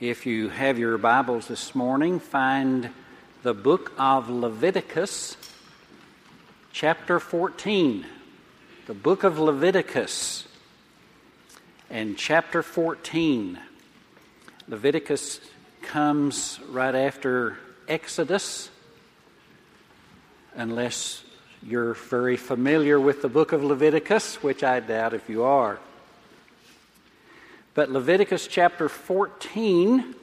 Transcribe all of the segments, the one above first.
If you have your Bibles this morning, find the book of Leviticus, chapter 14. The book of Leviticus and chapter 14. Leviticus comes right after Exodus, unless you're very familiar with the book of Leviticus, which I doubt if you are. But Leviticus chapter 14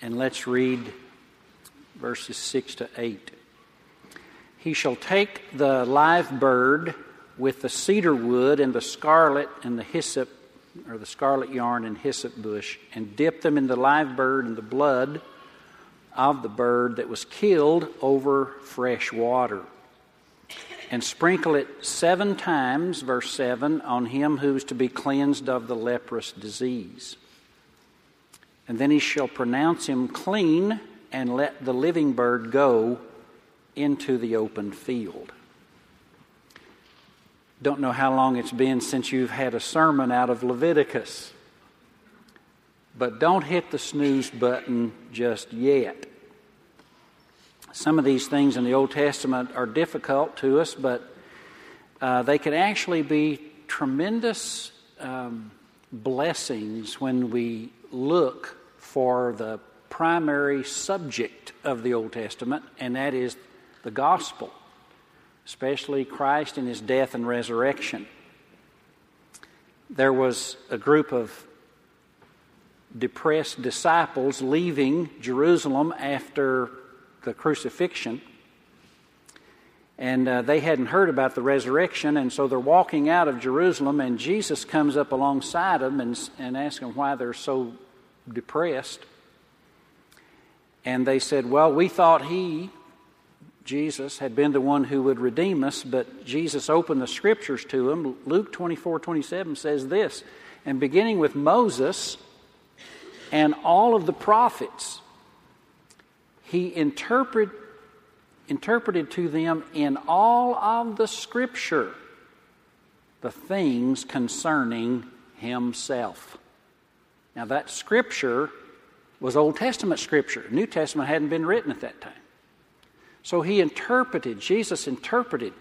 and let's read verses 6 to 8. He shall take the live bird with the cedar wood and the scarlet and the hyssop, or the scarlet yarn and hyssop bush, and dip them in the live bird and the blood of the bird that was killed over fresh water and sprinkle it seven times, verse 7, on him who is to be cleansed of the leprous disease. And then he shall pronounce him clean and let the living bird go into the open field. Don't know how long it's been since you've had a sermon out of Leviticus, but don't hit the snooze button just yet. Some of these things in the Old Testament are difficult to us, but uh, they can actually be tremendous um, blessings when we look for the primary subject of the Old Testament, and that is the gospel, especially Christ and his death and resurrection. There was a group of depressed disciples leaving Jerusalem after the crucifixion. And uh, they hadn't heard about the resurrection, and so they're walking out of Jerusalem, and Jesus comes up alongside them and, and asks them why they're so depressed. And they said, Well, we thought he, Jesus, had been the one who would redeem us, but Jesus opened the scriptures to them. Luke 24 27 says this, and beginning with Moses and all of the prophets, he interpret, interpreted to them in all of the Scripture the things concerning himself. Now, that Scripture was Old Testament Scripture. New Testament hadn't been written at that time. So he interpreted, Jesus interpreted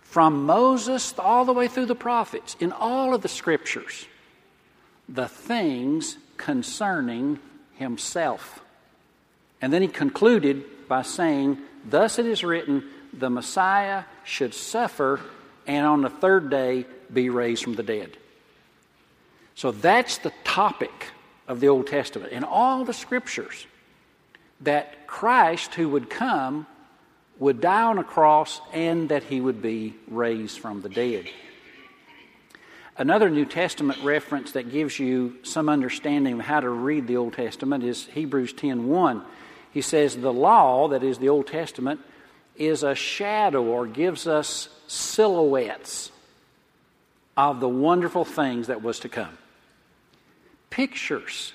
from Moses all the way through the prophets in all of the Scriptures the things concerning himself. And then he concluded by saying, Thus it is written, the Messiah should suffer and on the third day be raised from the dead. So that's the topic of the Old Testament. In all the scriptures, that Christ who would come would die on a cross and that he would be raised from the dead. Another New Testament reference that gives you some understanding of how to read the Old Testament is Hebrews 10:1. He says the law, that is the Old Testament, is a shadow or gives us silhouettes of the wonderful things that was to come. Pictures.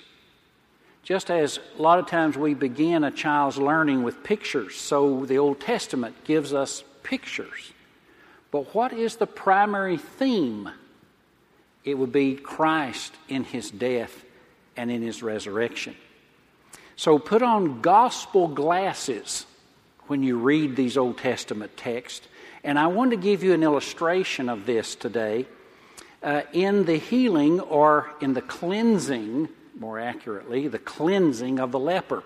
Just as a lot of times we begin a child's learning with pictures, so the Old Testament gives us pictures. But what is the primary theme? It would be Christ in his death and in his resurrection. So put on gospel glasses when you read these Old Testament texts. And I want to give you an illustration of this today uh, in the healing or in the cleansing, more accurately, the cleansing of the leper.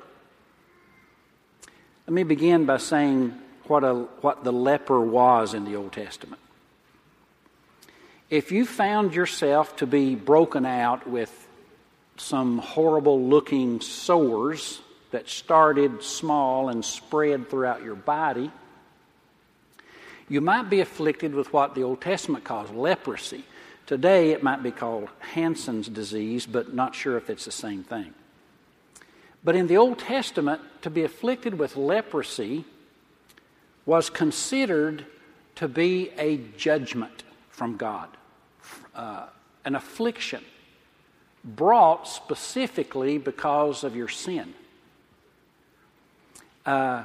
Let me begin by saying what, a, what the leper was in the Old Testament. If you found yourself to be broken out with some horrible looking sores that started small and spread throughout your body. You might be afflicted with what the Old Testament calls leprosy. Today it might be called Hansen's disease, but not sure if it's the same thing. But in the Old Testament, to be afflicted with leprosy was considered to be a judgment from God, uh, an affliction brought specifically because of your sin. Uh,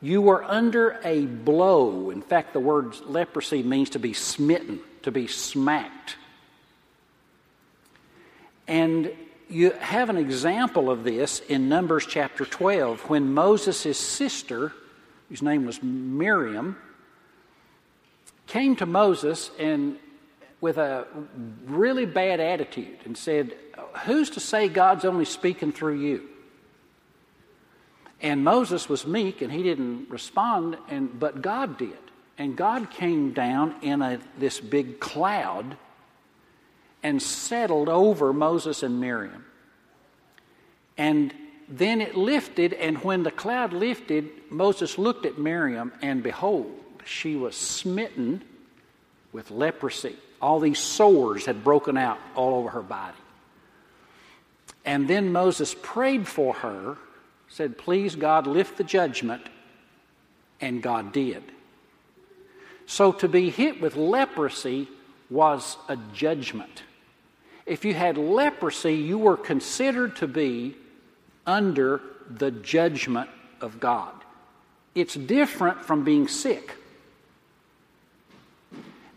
you were under a blow. In fact, the word leprosy means to be smitten, to be smacked. And you have an example of this in Numbers chapter 12 when Moses' sister, whose name was Miriam, came to Moses and with a really bad attitude and said, Who's to say God's only speaking through you? And Moses was meek and he didn't respond, and, but God did. And God came down in a, this big cloud and settled over Moses and Miriam. And then it lifted, and when the cloud lifted, Moses looked at Miriam, and behold, she was smitten with leprosy. All these sores had broken out all over her body. And then Moses prayed for her, said, Please, God, lift the judgment. And God did. So to be hit with leprosy was a judgment. If you had leprosy, you were considered to be under the judgment of God. It's different from being sick.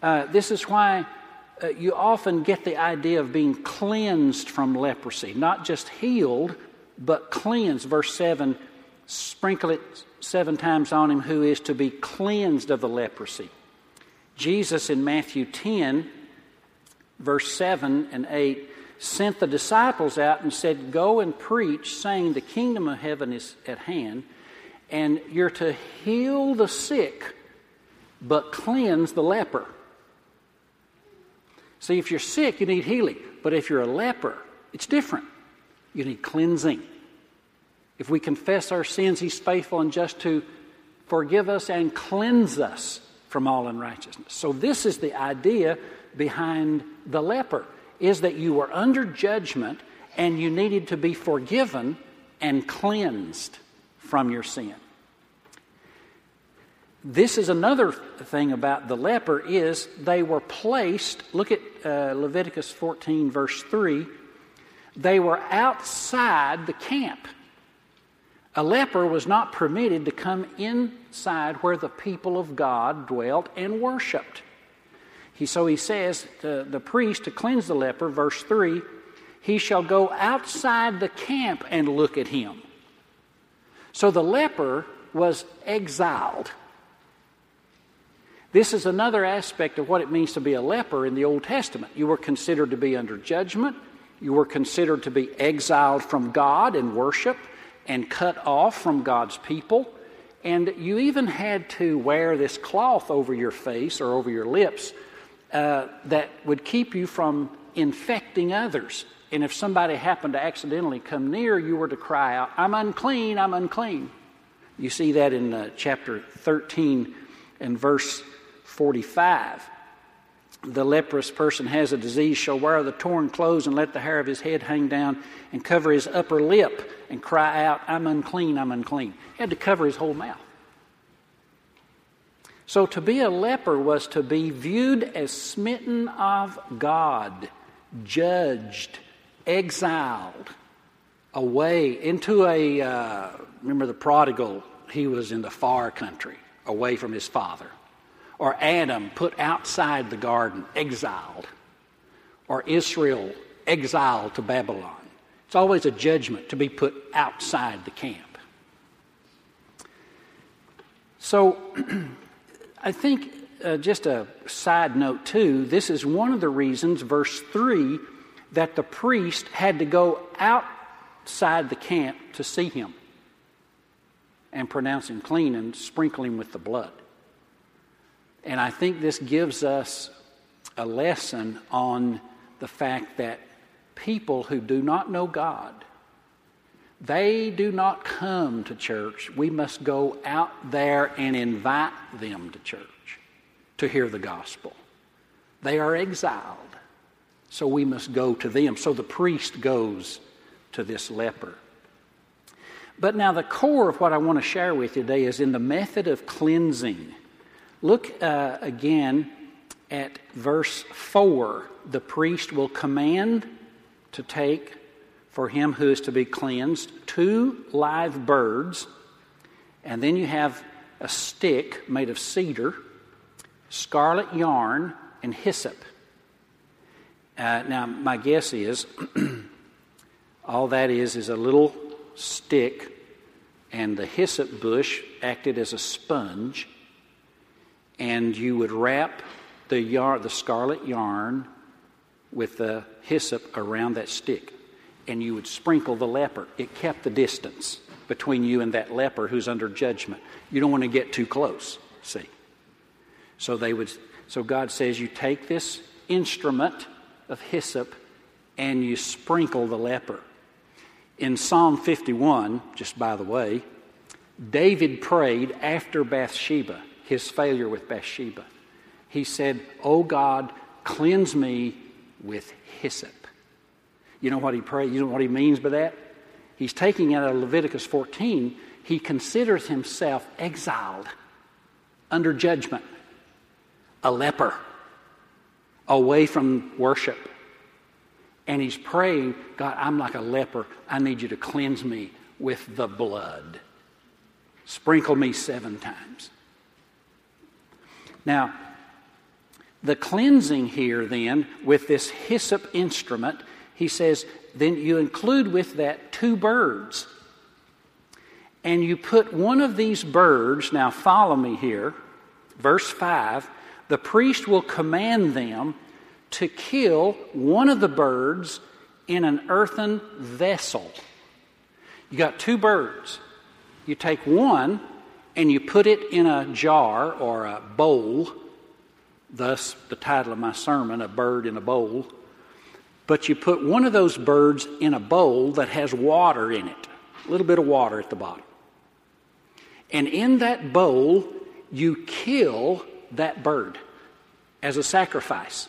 Uh, this is why uh, you often get the idea of being cleansed from leprosy, not just healed, but cleansed. Verse 7 sprinkle it seven times on him who is to be cleansed of the leprosy. Jesus in Matthew 10, verse 7 and 8, sent the disciples out and said, Go and preach, saying, The kingdom of heaven is at hand, and you're to heal the sick, but cleanse the leper. See, if you're sick, you need healing. But if you're a leper, it's different. You need cleansing. If we confess our sins, He's faithful and just to forgive us and cleanse us from all unrighteousness. So, this is the idea behind the leper is that you were under judgment and you needed to be forgiven and cleansed from your sin. This is another thing about the leper is they were placed, look at uh, Leviticus 14 verse 3, they were outside the camp. A leper was not permitted to come inside where the people of God dwelt and worshiped. He, so he says to the priest to cleanse the leper, verse 3 he shall go outside the camp and look at him. So the leper was exiled. This is another aspect of what it means to be a leper in the Old Testament. You were considered to be under judgment, you were considered to be exiled from God and worship and cut off from God's people. And you even had to wear this cloth over your face or over your lips uh, that would keep you from infecting others. And if somebody happened to accidentally come near, you were to cry out, I'm unclean, I'm unclean. You see that in uh, chapter 13 and verse 45. The leprous person has a disease, shall wear the torn clothes and let the hair of his head hang down and cover his upper lip and cry out, I'm unclean, I'm unclean. He had to cover his whole mouth. So to be a leper was to be viewed as smitten of God, judged, exiled away into a, uh, remember the prodigal, he was in the far country, away from his father. Or Adam put outside the garden, exiled. Or Israel exiled to Babylon. It's always a judgment to be put outside the camp. So, I think, uh, just a side note too, this is one of the reasons, verse 3, that the priest had to go outside the camp to see him and pronounce him clean and sprinkle him with the blood. And I think this gives us a lesson on the fact that people who do not know God, they do not come to church. We must go out there and invite them to church to hear the gospel. They are exiled, so we must go to them. So the priest goes to this leper. But now, the core of what I want to share with you today is in the method of cleansing. Look uh, again at verse 4. The priest will command to take for him who is to be cleansed two live birds, and then you have a stick made of cedar, scarlet yarn, and hyssop. Uh, now, my guess is All that is is a little stick, and the hyssop bush acted as a sponge, and you would wrap the, yarn, the scarlet yarn with the hyssop around that stick, and you would sprinkle the leper. It kept the distance between you and that leper who's under judgment. You don't want to get too close, see. So they would so God says you take this instrument of hyssop and you sprinkle the leper. In Psalm 51, just by the way, David prayed after Bathsheba, his failure with Bathsheba. He said, Oh God, cleanse me with hyssop. You know what he prayed? You know what he means by that? He's taking out of Leviticus 14, he considers himself exiled under judgment, a leper, away from worship. And he's praying, God, I'm like a leper. I need you to cleanse me with the blood. Sprinkle me seven times. Now, the cleansing here, then, with this hyssop instrument, he says, then you include with that two birds. And you put one of these birds, now follow me here, verse 5 the priest will command them to kill one of the birds in an earthen vessel. You got two birds. You take one and you put it in a jar or a bowl, thus the title of my sermon, A Bird in a Bowl. But you put one of those birds in a bowl that has water in it, a little bit of water at the bottom. And in that bowl, you kill that bird as a sacrifice.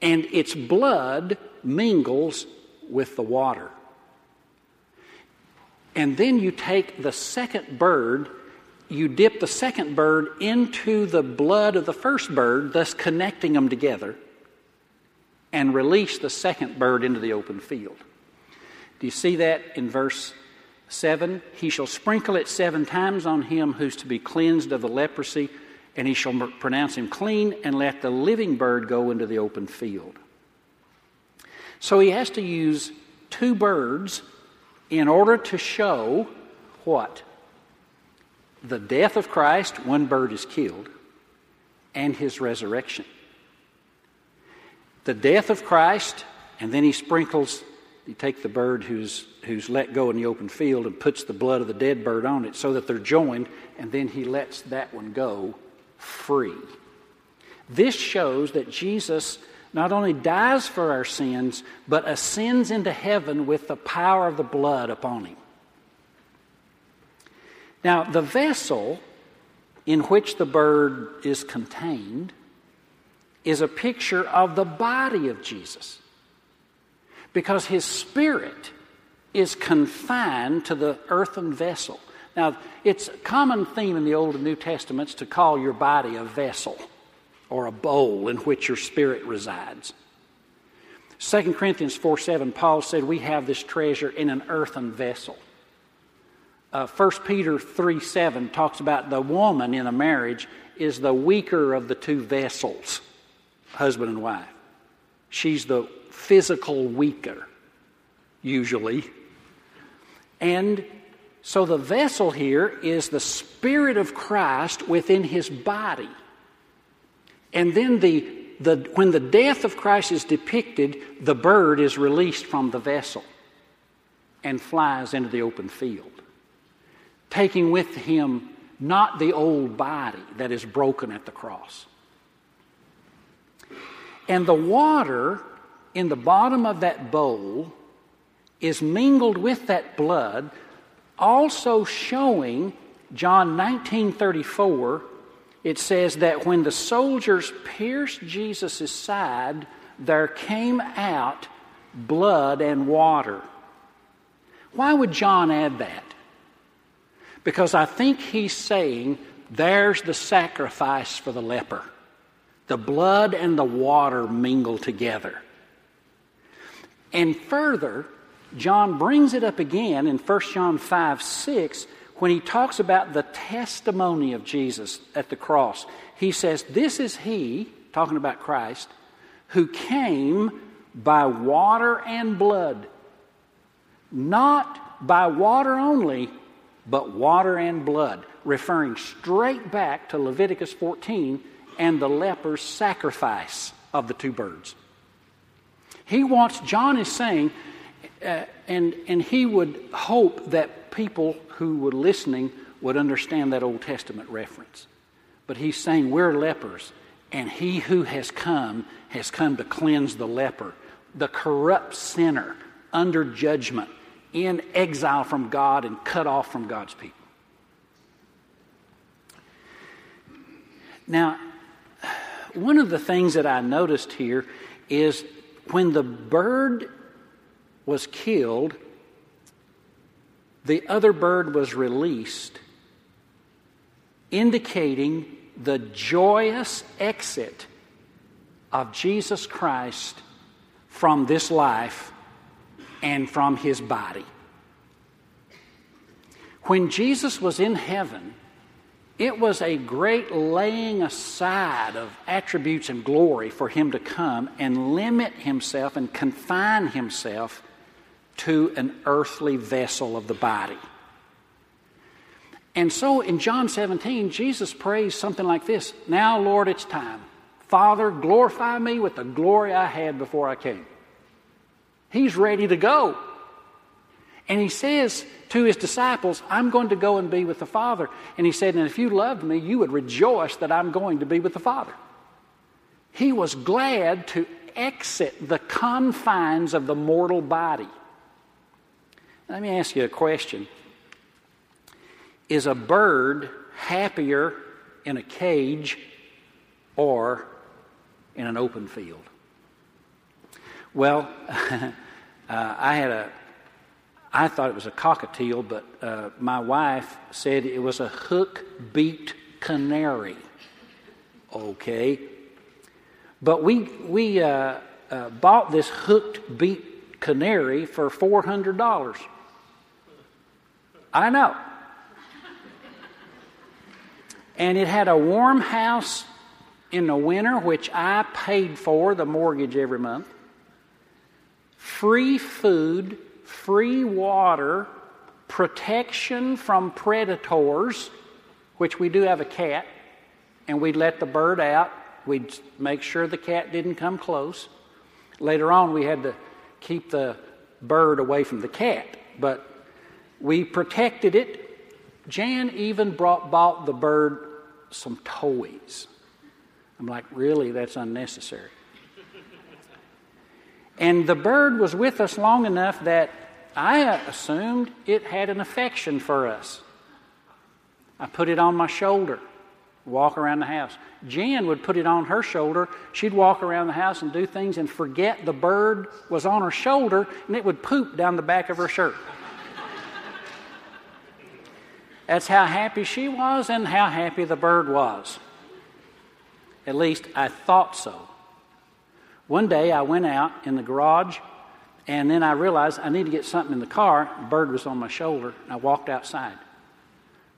And its blood mingles with the water. And then you take the second bird, you dip the second bird into the blood of the first bird, thus connecting them together and release the second bird into the open field. Do you see that in verse 7? He shall sprinkle it seven times on him who's to be cleansed of the leprosy, and he shall pronounce him clean, and let the living bird go into the open field. So he has to use two birds in order to show what? The death of Christ, one bird is killed, and his resurrection the death of Christ, and then he sprinkles, you take the bird who's, who's let go in the open field and puts the blood of the dead bird on it so that they're joined, and then he lets that one go free. This shows that Jesus not only dies for our sins, but ascends into heaven with the power of the blood upon him. Now, the vessel in which the bird is contained is a picture of the body of Jesus. Because his spirit is confined to the earthen vessel. Now, it's a common theme in the Old and New Testaments to call your body a vessel or a bowl in which your spirit resides. 2 Corinthians 4 7, Paul said, We have this treasure in an earthen vessel. Uh, 1 Peter 3 7 talks about the woman in a marriage is the weaker of the two vessels husband and wife. She's the physical weaker, usually. And so the vessel here is the Spirit of Christ within his body. And then the, the, when the death of Christ is depicted, the bird is released from the vessel and flies into the open field, taking with him not the old body that is broken at the cross. And the water in the bottom of that bowl is mingled with that blood, also showing John 19:34 it says that when the soldiers pierced Jesus' side, there came out blood and water. Why would John add that? Because I think he's saying there's the sacrifice for the leper. The blood and the water mingle together. And further, John brings it up again in 1 John 5 6 when he talks about the testimony of Jesus at the cross. He says, This is he, talking about Christ, who came by water and blood. not by water only, but water and blood, referring straight back to Leviticus 14 and the leper's sacrifice of the two birds. He wants, John is saying, uh, and, and he would hope that people who were listening would understand that Old Testament reference. But he's saying we're lepers, and he who has come has come to cleanse the leper, the corrupt sinner under judgment, in exile from God and cut off from God's people. Now, one of the things that I noticed here is when the bird was killed, the other bird was released, indicating the joyous exit of Jesus Christ from this life and from his body. When Jesus was in heaven, it was a great laying aside of attributes and glory for him to come and limit himself and confine himself to an earthly vessel of the body. And so in John 17, Jesus prays something like this Now, Lord, it's time. Father, glorify me with the glory I had before I came. He's ready to go. And he says to his disciples, I'm going to go and be with the Father. And he said, And if you loved me, you would rejoice that I'm going to be with the Father. He was glad to exit the confines of the mortal body. Let me ask you a question Is a bird happier in a cage or in an open field? Well, uh, I had a I thought it was a cockatiel, but uh, my wife said it was a hook beaked canary. Okay. But we, we uh, uh, bought this hooked beaked canary for $400. I know. And it had a warm house in the winter, which I paid for the mortgage every month, free food free water, protection from predators, which we do have a cat, and we'd let the bird out. We'd make sure the cat didn't come close. Later on, we had to keep the bird away from the cat, but we protected it. Jan even brought, bought the bird some toys. I'm like, really? That's unnecessary. And the bird was with us long enough that I assumed it had an affection for us. I put it on my shoulder, walk around the house. Jan would put it on her shoulder. She'd walk around the house and do things and forget the bird was on her shoulder and it would poop down the back of her shirt. That's how happy she was and how happy the bird was. At least I thought so. One day I went out in the garage and then I realized I need to get something in the car. The bird was on my shoulder, and I walked outside.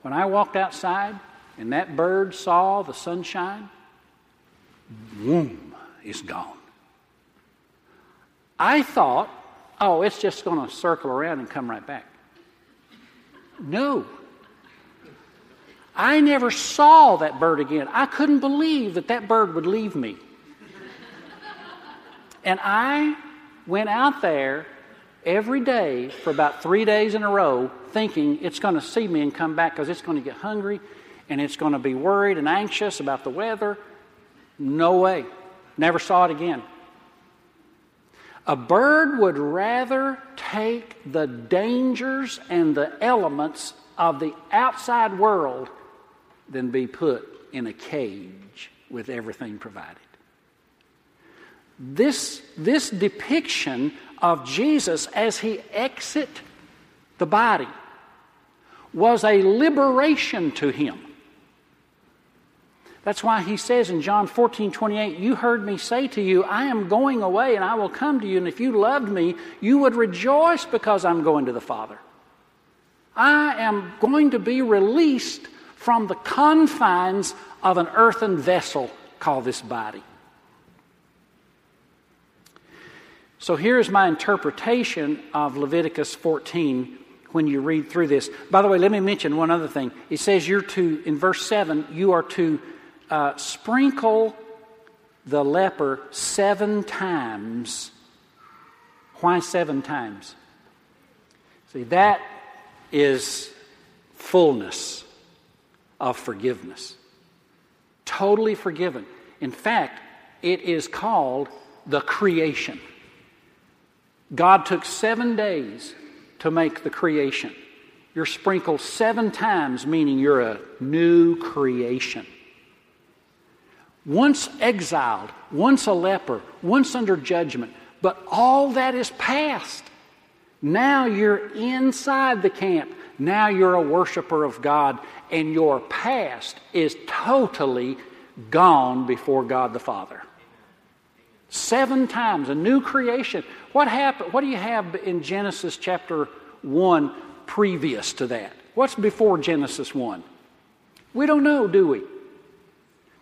When I walked outside and that bird saw the sunshine, boom, it's gone. I thought, oh, it's just going to circle around and come right back. No. I never saw that bird again. I couldn't believe that that bird would leave me. And I went out there every day for about three days in a row thinking it's going to see me and come back because it's going to get hungry and it's going to be worried and anxious about the weather. No way. Never saw it again. A bird would rather take the dangers and the elements of the outside world than be put in a cage with everything provided. This, this depiction of Jesus as he exit the body was a liberation to him. That's why he says in John 14, 28, You heard me say to you, I am going away and I will come to you, and if you loved me, you would rejoice because I'm going to the Father. I am going to be released from the confines of an earthen vessel called this body. So here's my interpretation of Leviticus 14 when you read through this. By the way, let me mention one other thing. It says you're to, in verse 7, you are to uh, sprinkle the leper seven times. Why seven times? See, that is fullness of forgiveness. Totally forgiven. In fact, it is called the creation. God took seven days to make the creation. You're sprinkled seven times, meaning you're a new creation. Once exiled, once a leper, once under judgment, but all that is past. Now you're inside the camp. Now you're a worshiper of God, and your past is totally gone before God the Father. Seven times, a new creation. What happened? What do you have in Genesis chapter 1 previous to that? What's before Genesis 1? We don't know, do we?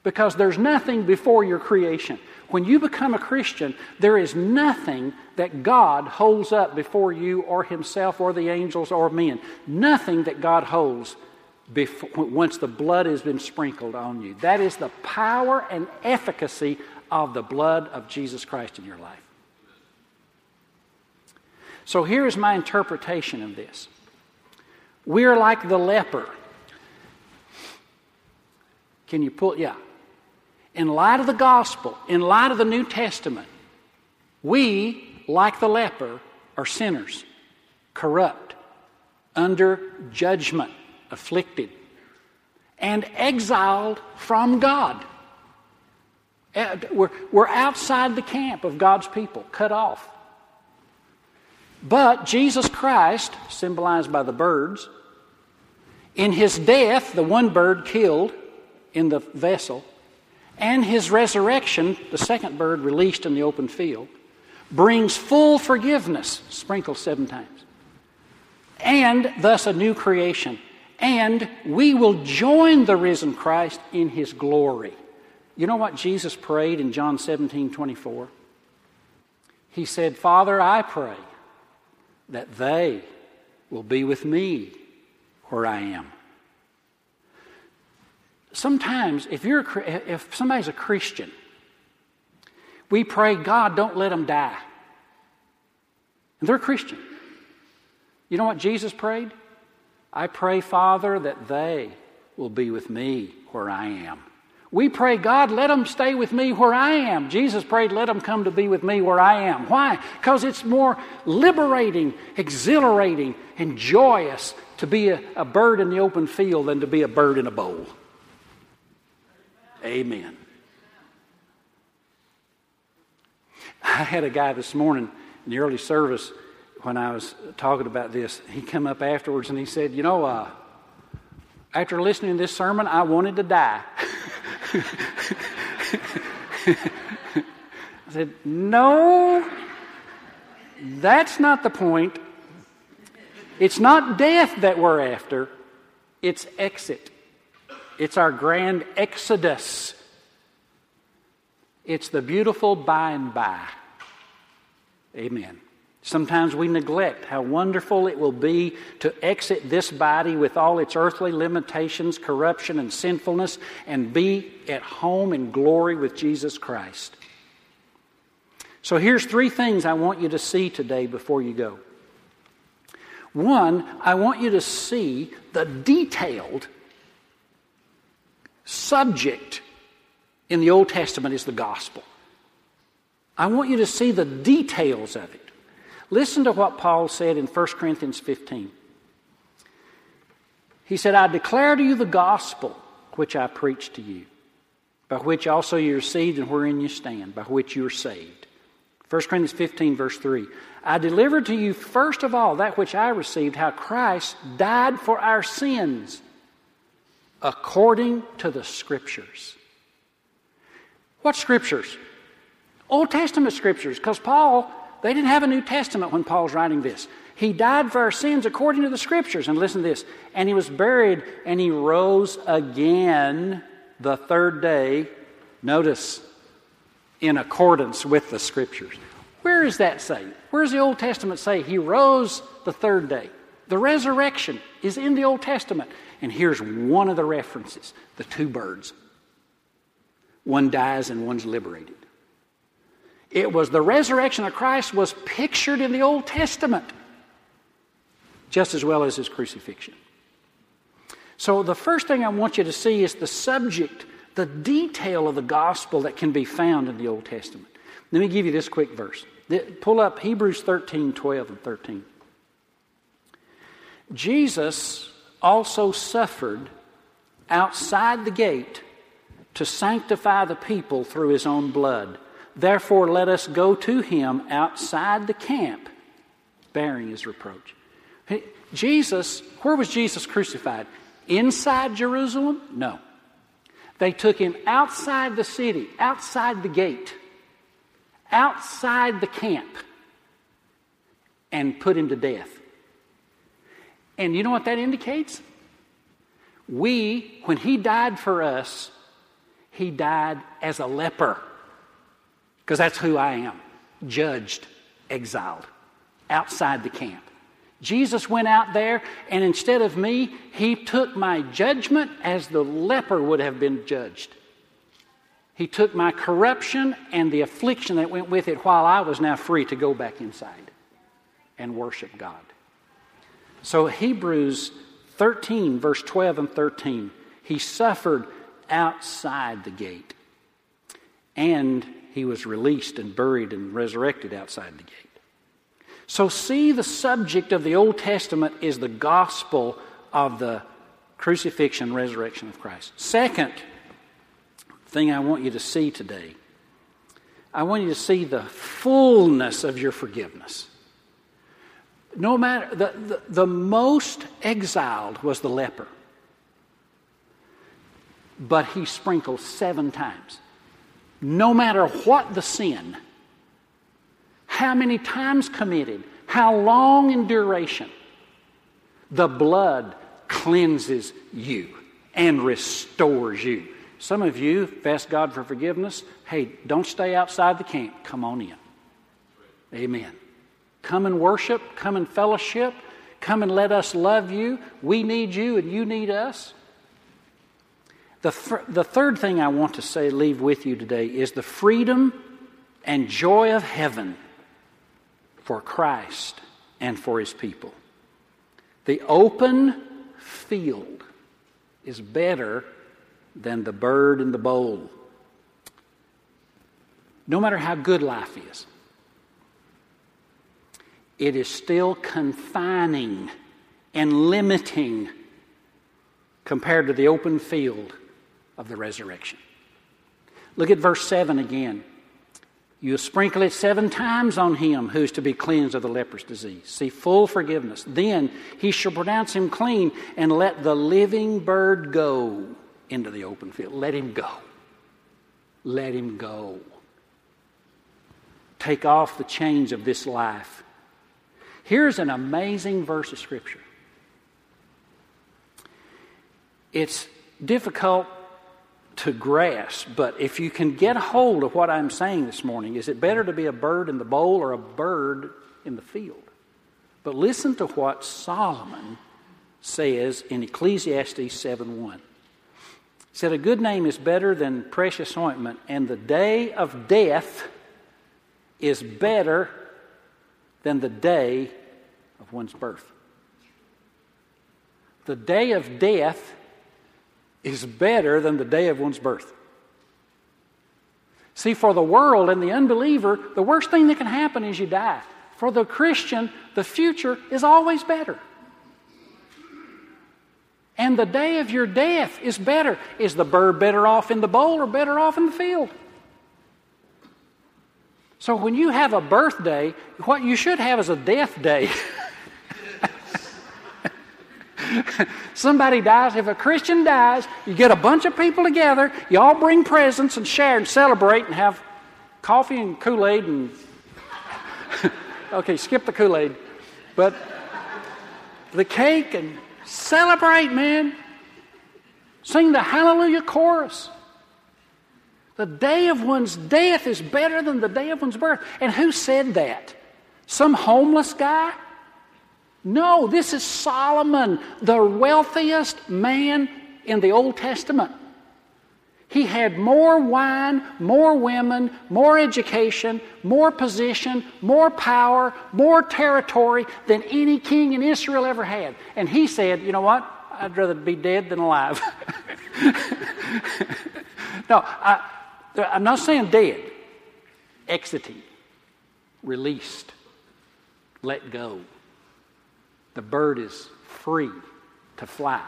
Because there's nothing before your creation. When you become a Christian, there is nothing that God holds up before you or Himself or the angels or men. Nothing that God holds before, once the blood has been sprinkled on you. That is the power and efficacy of the blood of Jesus Christ in your life. So here's my interpretation of this we're like the leper. Can you pull? Yeah. In light of the gospel, in light of the New Testament, we, like the leper, are sinners, corrupt, under judgment, afflicted, and exiled from God. Uh, we're, we're outside the camp of God's people, cut off. But Jesus Christ, symbolized by the birds, in his death, the one bird killed in the vessel, and his resurrection, the second bird released in the open field, brings full forgiveness, sprinkled seven times, and thus a new creation. And we will join the risen Christ in his glory. You know what Jesus prayed in John 17 24? He said, Father, I pray that they will be with me where I am. Sometimes, if, you're if somebody's a Christian, we pray, God, don't let them die. And they're a Christian. You know what Jesus prayed? I pray, Father, that they will be with me where I am. We pray, God, let them stay with me where I am. Jesus prayed, let them come to be with me where I am. Why? Because it's more liberating, exhilarating, and joyous to be a, a, bird in the open field than to be a bird in a bowl. Amen. I had a guy this morning in the early service when I was talking about this. He came up afterwards and he said, You know, uh, after listening to this sermon, I wanted to die. I said, No, that's not the point. It's not death that we're after, it's exit. It's our grand exodus. It's the beautiful by and by. Amen. Sometimes we neglect how wonderful it will be to exit this body with all its earthly limitations, corruption, and sinfulness and be at home in glory with Jesus Christ. So here's three things I want you to see today before you go. One, I want you to see the detailed subject in the Old Testament is the gospel. I want you to see the details of it. Listen to what Paul said in 1 Corinthians 15. He said, I declare to you the gospel which I preached to you, by which also you received and wherein you stand, by which you are saved. 1 Corinthians 15, verse 3. I delivered to you first of all that which I received, how Christ died for our sins according to the Scriptures. What Scriptures? Old Testament Scriptures, because Paul they didn't have a New Testament when Paul's writing this. He died for our sins according to the Scriptures. And listen to this. And he was buried and he rose again the third day. Notice, in accordance with the Scriptures. Where does that say? Where does the Old Testament say he rose the third day? The resurrection is in the Old Testament. And here's one of the references the two birds. One dies and one's liberated. It was the resurrection of Christ was pictured in the Old Testament just as well as his crucifixion. So the first thing I want you to see is the subject, the detail of the gospel that can be found in the Old Testament. Let me give you this quick verse. Pull up Hebrews 13, 12, and 13. Jesus also suffered outside the gate to sanctify the people through his own blood. Therefore, let us go to him outside the camp, bearing his reproach. Jesus, where was Jesus crucified? Inside Jerusalem? No. They took him outside the city, outside the gate, outside the camp, and put him to death. And you know what that indicates? We, when he died for us, he died as a leper. Because that's who I am judged, exiled, outside the camp. Jesus went out there, and instead of me, he took my judgment as the leper would have been judged. He took my corruption and the affliction that went with it while I was now free to go back inside and worship God. So, Hebrews 13, verse 12 and 13, he suffered outside the gate, and he was released and buried and resurrected outside the gate. So, see, the subject of the Old Testament is the gospel of the crucifixion resurrection of Christ. Second thing I want you to see today, I want you to see the fullness of your forgiveness. No matter, the, the, the most exiled was the leper, but he sprinkled seven times. No matter what the sin, how many times committed, how long in duration, the blood cleanses you and restores you. Some of you ask God for forgiveness. Hey, don't stay outside the camp. Come on in. Amen. Come and worship, come and fellowship, come and let us love you. We need you and you need us. The, the third thing I want to say, leave with you today, is the freedom and joy of heaven for Christ and for his people. The open field is better than the bird in the bowl. No matter how good life is, it is still confining and limiting compared to the open field of the resurrection. Look at verse 7 again. You sprinkle it seven times on him who's to be cleansed of the leprous disease. See, full forgiveness. Then he shall pronounce him clean and let the living bird go into the open field. Let him go. Let him go. Take off the chains of this life. Here's an amazing verse of Scripture. It's difficult to grasp, but if you can get a hold of what I'm saying this morning, is it better to be a bird in the bowl or a bird in the field? But listen to what Solomon says in Ecclesiastes 7 1. He said, A good name is better than precious ointment, and the day of death is better than the day of one's birth. The day of death is better than the day of one's birth. See, for the world and the unbeliever, the worst thing that can happen is you die. For the Christian, the future is always better. And the day of your death is better. Is the bird better off in the bowl or better off in the field? So when you have a birthday, what you should have is a death day. Somebody dies. If a Christian dies, you get a bunch of people together, you all bring presents and share and celebrate and have coffee and Kool Aid and. okay, skip the Kool Aid. But the cake and celebrate, man. Sing the Hallelujah chorus. The day of one's death is better than the day of one's birth. And who said that? Some homeless guy? No, this is Solomon, the wealthiest man in the Old Testament. He had more wine, more women, more education, more position, more power, more territory than any king in Israel ever had. And he said, You know what? I'd rather be dead than alive. no, I, I'm not saying dead. Exiting, released, let go. The bird is free to fly.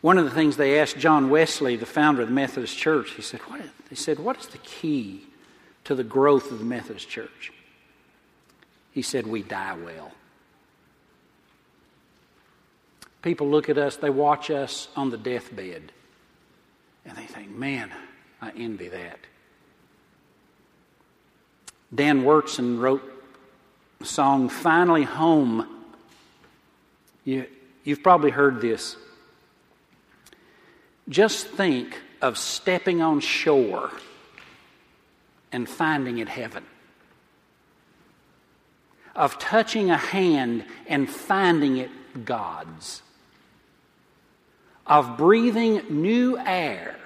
One of the things they asked John Wesley, the founder of the Methodist Church, he said, what, they said, What is the key to the growth of the Methodist Church? He said, We die well. People look at us, they watch us on the deathbed, and they think, Man, I envy that. Dan Wyrtzen wrote the song Finally Home. You, you've probably heard this. Just think of stepping on shore and finding it heaven, of touching a hand and finding it God's, of breathing new air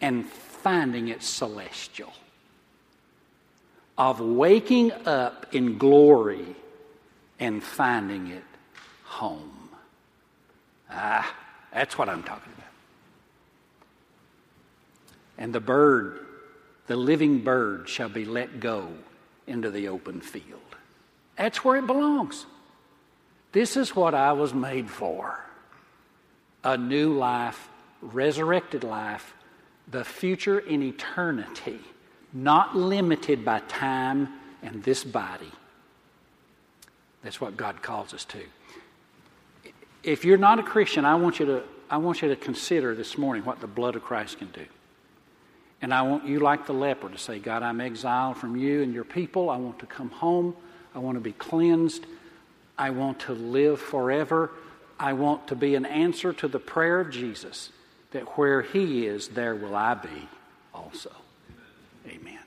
and finding it celestial, of waking up in glory and finding it home. Ah, that's what I'm talking about. And the bird, the living bird, shall be let go into the open field. That's where it belongs. This is what I was made for a new life, resurrected life, the future in eternity, not limited by time and this body. That's what God calls us to. If you're not a Christian, I want you to, I want you to consider this morning what the blood of Christ can do. And I want you, like the leper, to say, God, I'm exiled from you and your people. I want to come home. I want to be cleansed. I want to live forever. I want to be an answer to the prayer of Jesus that where he is, there will I be also. Amen.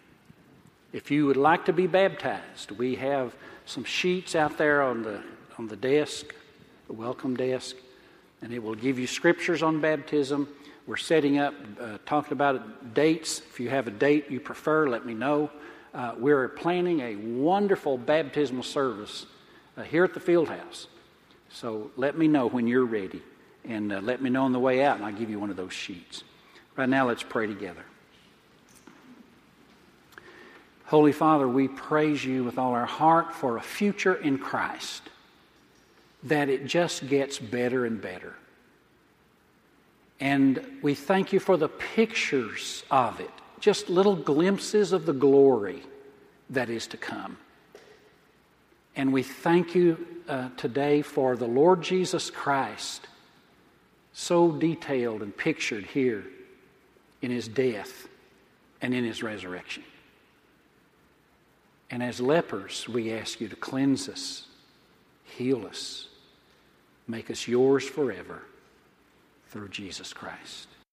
If you would like to be baptized, we have some sheets out there on the, on the desk, the welcome desk, and it will give you scriptures on baptism. We're setting up, uh, talking about dates. If you have a date you prefer, let me know. Uh, we're planning a wonderful baptismal service uh, here at the field house. So let me know when you're ready and uh, let me know on the way out, and I'll give you one of those sheets. Right now, let's pray together. Holy Father, we praise you with all our heart for a future in Christ, that it just gets better and better. And we thank you for the pictures of it, just little glimpses of the glory that is to come. And we thank you uh, today for the Lord Jesus Christ, so detailed and pictured here in his death and in his resurrection. And as lepers, we ask you to cleanse us, heal us, make us yours forever through Jesus Christ.